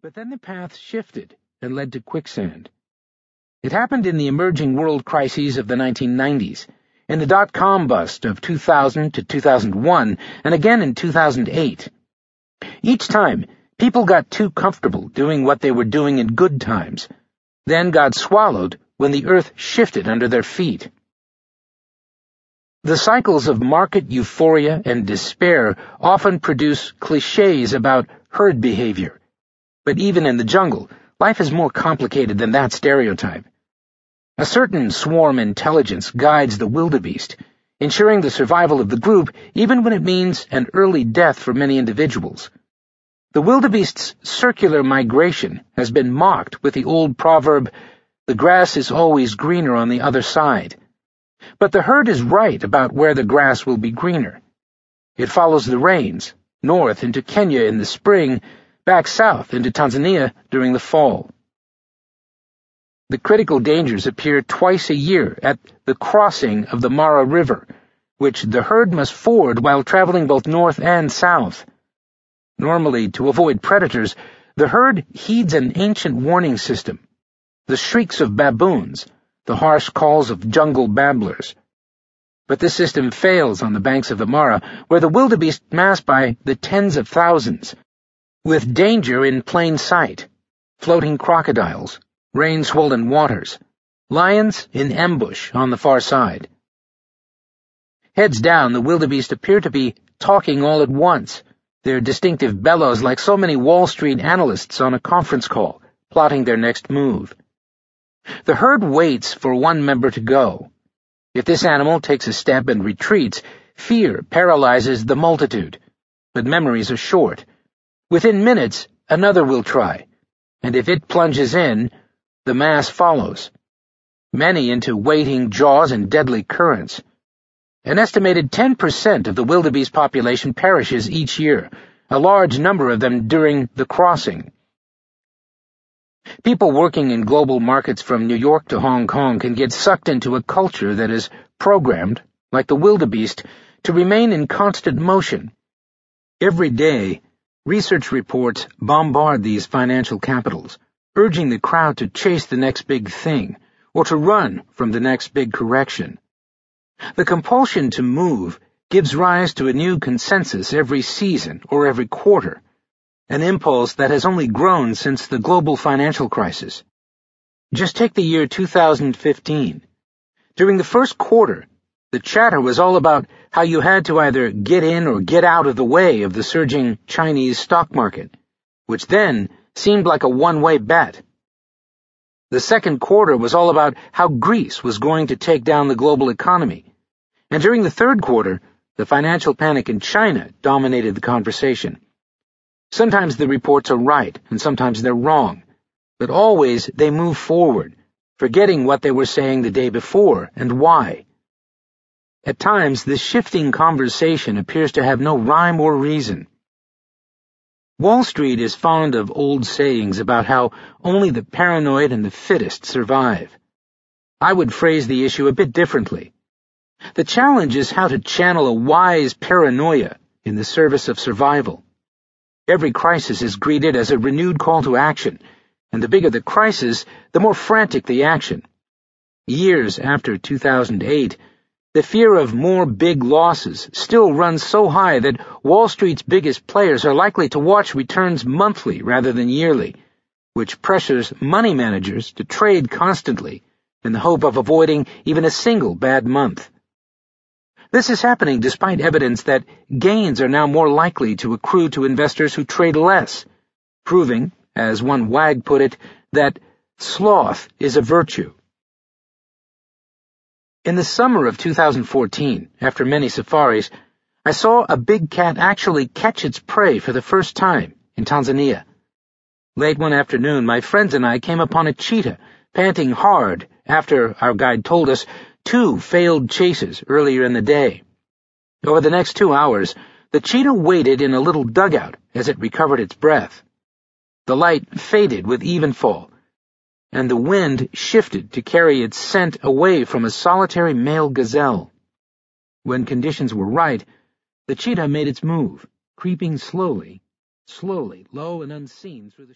But then the path shifted and led to quicksand. It happened in the emerging world crises of the 1990s, in the dot-com bust of 2000 to 2001, and again in 2008. Each time, people got too comfortable doing what they were doing in good times, then got swallowed when the earth shifted under their feet. The cycles of market euphoria and despair often produce cliches about herd behavior. But even in the jungle, life is more complicated than that stereotype. A certain swarm intelligence guides the wildebeest, ensuring the survival of the group even when it means an early death for many individuals. The wildebeest's circular migration has been mocked with the old proverb, the grass is always greener on the other side. But the herd is right about where the grass will be greener. It follows the rains, north into Kenya in the spring, back south into Tanzania during the fall. The critical dangers appear twice a year at the crossing of the Mara River, which the herd must ford while traveling both north and south. Normally, to avoid predators, the herd heeds an ancient warning system. The shrieks of baboons, the harsh calls of jungle babblers. But this system fails on the banks of the Mara, where the wildebeest mass by the tens of thousands, with danger in plain sight, floating crocodiles, rain-swollen waters, lions in ambush on the far side. Heads down, the wildebeest appear to be talking all at once, their distinctive bellows like so many Wall Street analysts on a conference call, plotting their next move. The herd waits for one member to go. If this animal takes a step and retreats, fear paralyzes the multitude. But memories are short. Within minutes, another will try, and if it plunges in, the mass follows. Many into waiting jaws and deadly currents. An estimated 10% of the wildebeest population perishes each year, a large number of them during the crossing. People working in global markets from New York to Hong Kong can get sucked into a culture that is programmed, like the wildebeest, to remain in constant motion. Every day, research reports bombard these financial capitals, urging the crowd to chase the next big thing, or to run from the next big correction. The compulsion to move gives rise to a new consensus every season or every quarter an impulse that has only grown since the global financial crisis. Just take the year 2015. During the first quarter, the chatter was all about how you had to either get in or get out of the way of the surging Chinese stock market, which then seemed like a one-way bet. The second quarter was all about how Greece was going to take down the global economy. And during the third quarter, the financial panic in China dominated the conversation. Sometimes the reports are right, and sometimes they're wrong, but always they move forward, forgetting what they were saying the day before and why. At times, the shifting conversation appears to have no rhyme or reason. Wall Street is fond of old sayings about how only the paranoid and the fittest survive. I would phrase the issue a bit differently. The challenge is how to channel a wise paranoia in the service of survival. Every crisis is greeted as a renewed call to action, and the bigger the crisis, the more frantic the action. Years after 2008, the fear of more big losses still runs so high that Wall Street's biggest players are likely to watch returns monthly rather than yearly, which pressures money managers to trade constantly in the hope of avoiding even a single bad month. This is happening despite evidence that gains are now more likely to accrue to investors who trade less, proving, as one wag put it, that sloth is a virtue. In the summer of 2014, after many safaris, I saw a big cat actually catch its prey for the first time in Tanzania. Late one afternoon, my friends and I came upon a cheetah, panting hard after, our guide told us, two failed chases earlier in the day. Over the next two hours, the cheetah waited in a little dugout as it recovered its breath. The light faded with evenfall, and the wind shifted to carry its scent away from a solitary male gazelle. When conditions were right, the cheetah made its move, creeping slowly, slowly, low and unseen through the